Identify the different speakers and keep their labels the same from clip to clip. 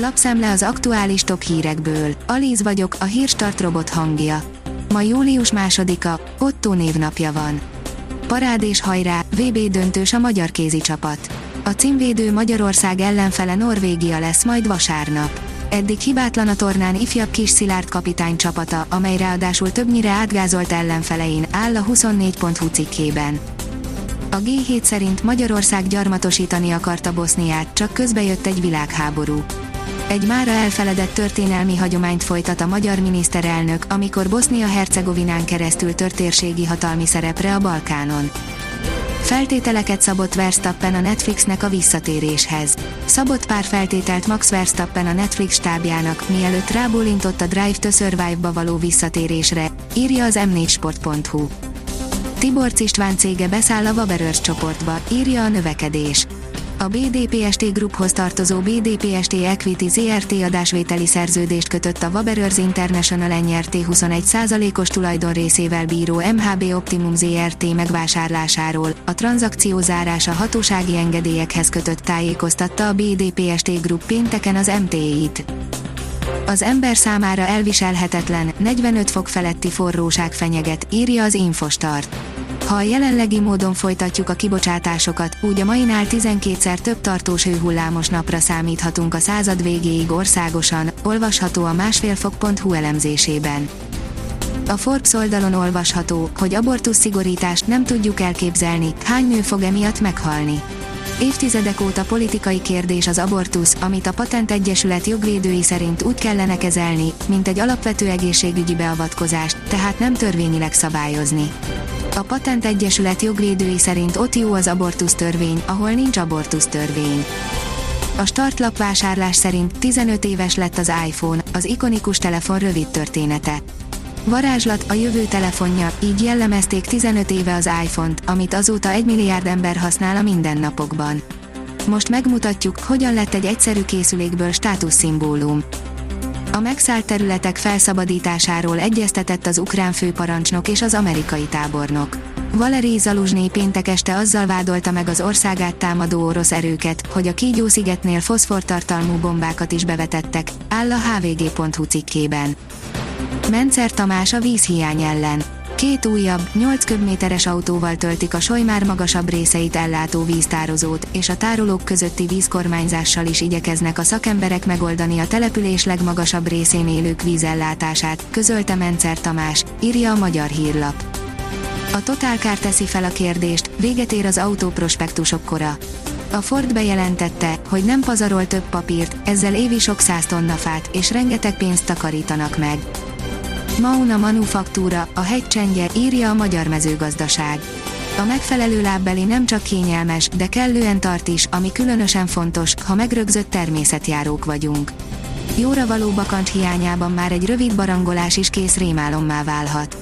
Speaker 1: Lapszemle az aktuális top hírekből. Alíz vagyok, a hírstart robot hangja. Ma július másodika, Otto névnapja van. Parád és hajrá, VB döntős a magyar kézi csapat. A címvédő Magyarország ellenfele Norvégia lesz majd vasárnap. Eddig hibátlan a tornán ifjabb kis Szilárd kapitány csapata, amely ráadásul többnyire átgázolt ellenfelein, áll a 24.hu cikkében. A G7 szerint Magyarország gyarmatosítani akarta Boszniát, csak közbe jött egy világháború. Egy mára elfeledett történelmi hagyományt folytat a magyar miniszterelnök, amikor Bosznia-Hercegovinán keresztül tört térségi hatalmi szerepre a Balkánon. Feltételeket szabott Verstappen a Netflixnek a visszatéréshez. Szabott pár feltételt Max Verstappen a Netflix stábjának, mielőtt rábólintott a Drive to Survive-ba való visszatérésre, írja az m4sport.hu. Tibor István cége beszáll a Waberers csoportba, írja a növekedés. A BDPST Grouphoz tartozó BDPST Equity ZRT adásvételi szerződést kötött a Waberers International NRT 21%-os tulajdonrészével bíró MHB Optimum ZRT megvásárlásáról, a tranzakció zárása hatósági engedélyekhez kötött tájékoztatta a BDPST Group pénteken az MTI-t. Az ember számára elviselhetetlen, 45 fok feletti forróság fenyeget, írja az Infostart. Ha a jelenlegi módon folytatjuk a kibocsátásokat, úgy a mainál 12-szer több tartós hőhullámos napra számíthatunk a század végéig országosan, olvasható a másfélfok.hu elemzésében. A Forbes oldalon olvasható, hogy abortusz szigorítást nem tudjuk elképzelni, hány nő fog emiatt meghalni. Évtizedek óta politikai kérdés az abortusz, amit a Patent Egyesület jogvédői szerint úgy kellene kezelni, mint egy alapvető egészségügyi beavatkozást, tehát nem törvényileg szabályozni. A Patent Egyesület jogvédői szerint ott jó az abortusz törvény, ahol nincs abortusz törvény. A startlap vásárlás szerint 15 éves lett az iPhone, az ikonikus telefon rövid története. Varázslat a jövő telefonja, így jellemezték 15 éve az iPhone-t, amit azóta 1 milliárd ember használ a mindennapokban. Most megmutatjuk, hogyan lett egy egyszerű készülékből státuszszimbólum. A megszállt területek felszabadításáról egyeztetett az ukrán főparancsnok és az amerikai tábornok. Valeri Zaluzsné péntek este azzal vádolta meg az országát támadó orosz erőket, hogy a Kígyó-szigetnél foszfortartalmú bombákat is bevetettek, áll a hvg.hu cikkében. Mencer Tamás a vízhiány ellen. Két újabb, 8 köbméteres autóval töltik a Sojmár magasabb részeit ellátó víztározót, és a tárolók közötti vízkormányzással is igyekeznek a szakemberek megoldani a település legmagasabb részén élők vízellátását, közölte Mencer Tamás, írja a Magyar Hírlap. A Totalkár teszi fel a kérdést, véget ér az autóprospektusok kora. A Ford bejelentette, hogy nem pazarol több papírt, ezzel évi sok száz tonna fát, és rengeteg pénzt takarítanak meg. Mauna Manufaktúra, a hegycsendje, írja a magyar mezőgazdaság. A megfelelő lábbeli nem csak kényelmes, de kellően tart is, ami különösen fontos, ha megrögzött természetjárók vagyunk. Jóra való bakancs hiányában már egy rövid barangolás is kész rémálommá válhat.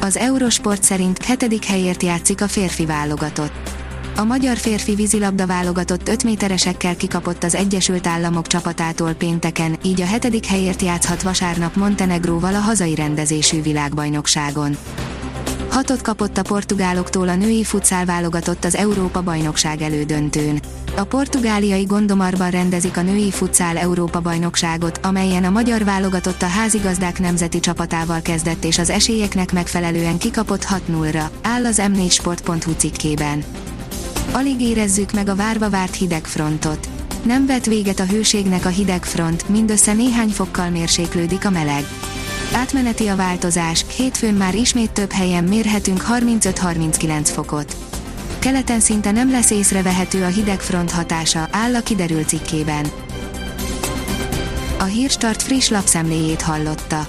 Speaker 1: Az Eurosport szerint hetedik helyért játszik a férfi válogatott a magyar férfi vízilabda válogatott 5 méteresekkel kikapott az Egyesült Államok csapatától pénteken, így a hetedik helyért játszhat vasárnap Montenegróval a hazai rendezésű világbajnokságon. Hatot kapott a portugáloktól a női futszál válogatott az Európa bajnokság elődöntőn. A portugáliai Gondomarban rendezik a női futszál Európa bajnokságot, amelyen a magyar válogatott a házigazdák nemzeti csapatával kezdett és az esélyeknek megfelelően kikapott 6-0-ra, áll az m4sport.hu cikkében. Alig érezzük meg a várva várt hidegfrontot. Nem vet véget a hőségnek a hidegfront, mindössze néhány fokkal mérséklődik a meleg. Átmeneti a változás, hétfőn már ismét több helyen mérhetünk 35-39 fokot. Keleten szinte nem lesz észrevehető a hidegfront hatása, áll a kiderült cikkében. A Hírstart friss lapszemléjét hallotta.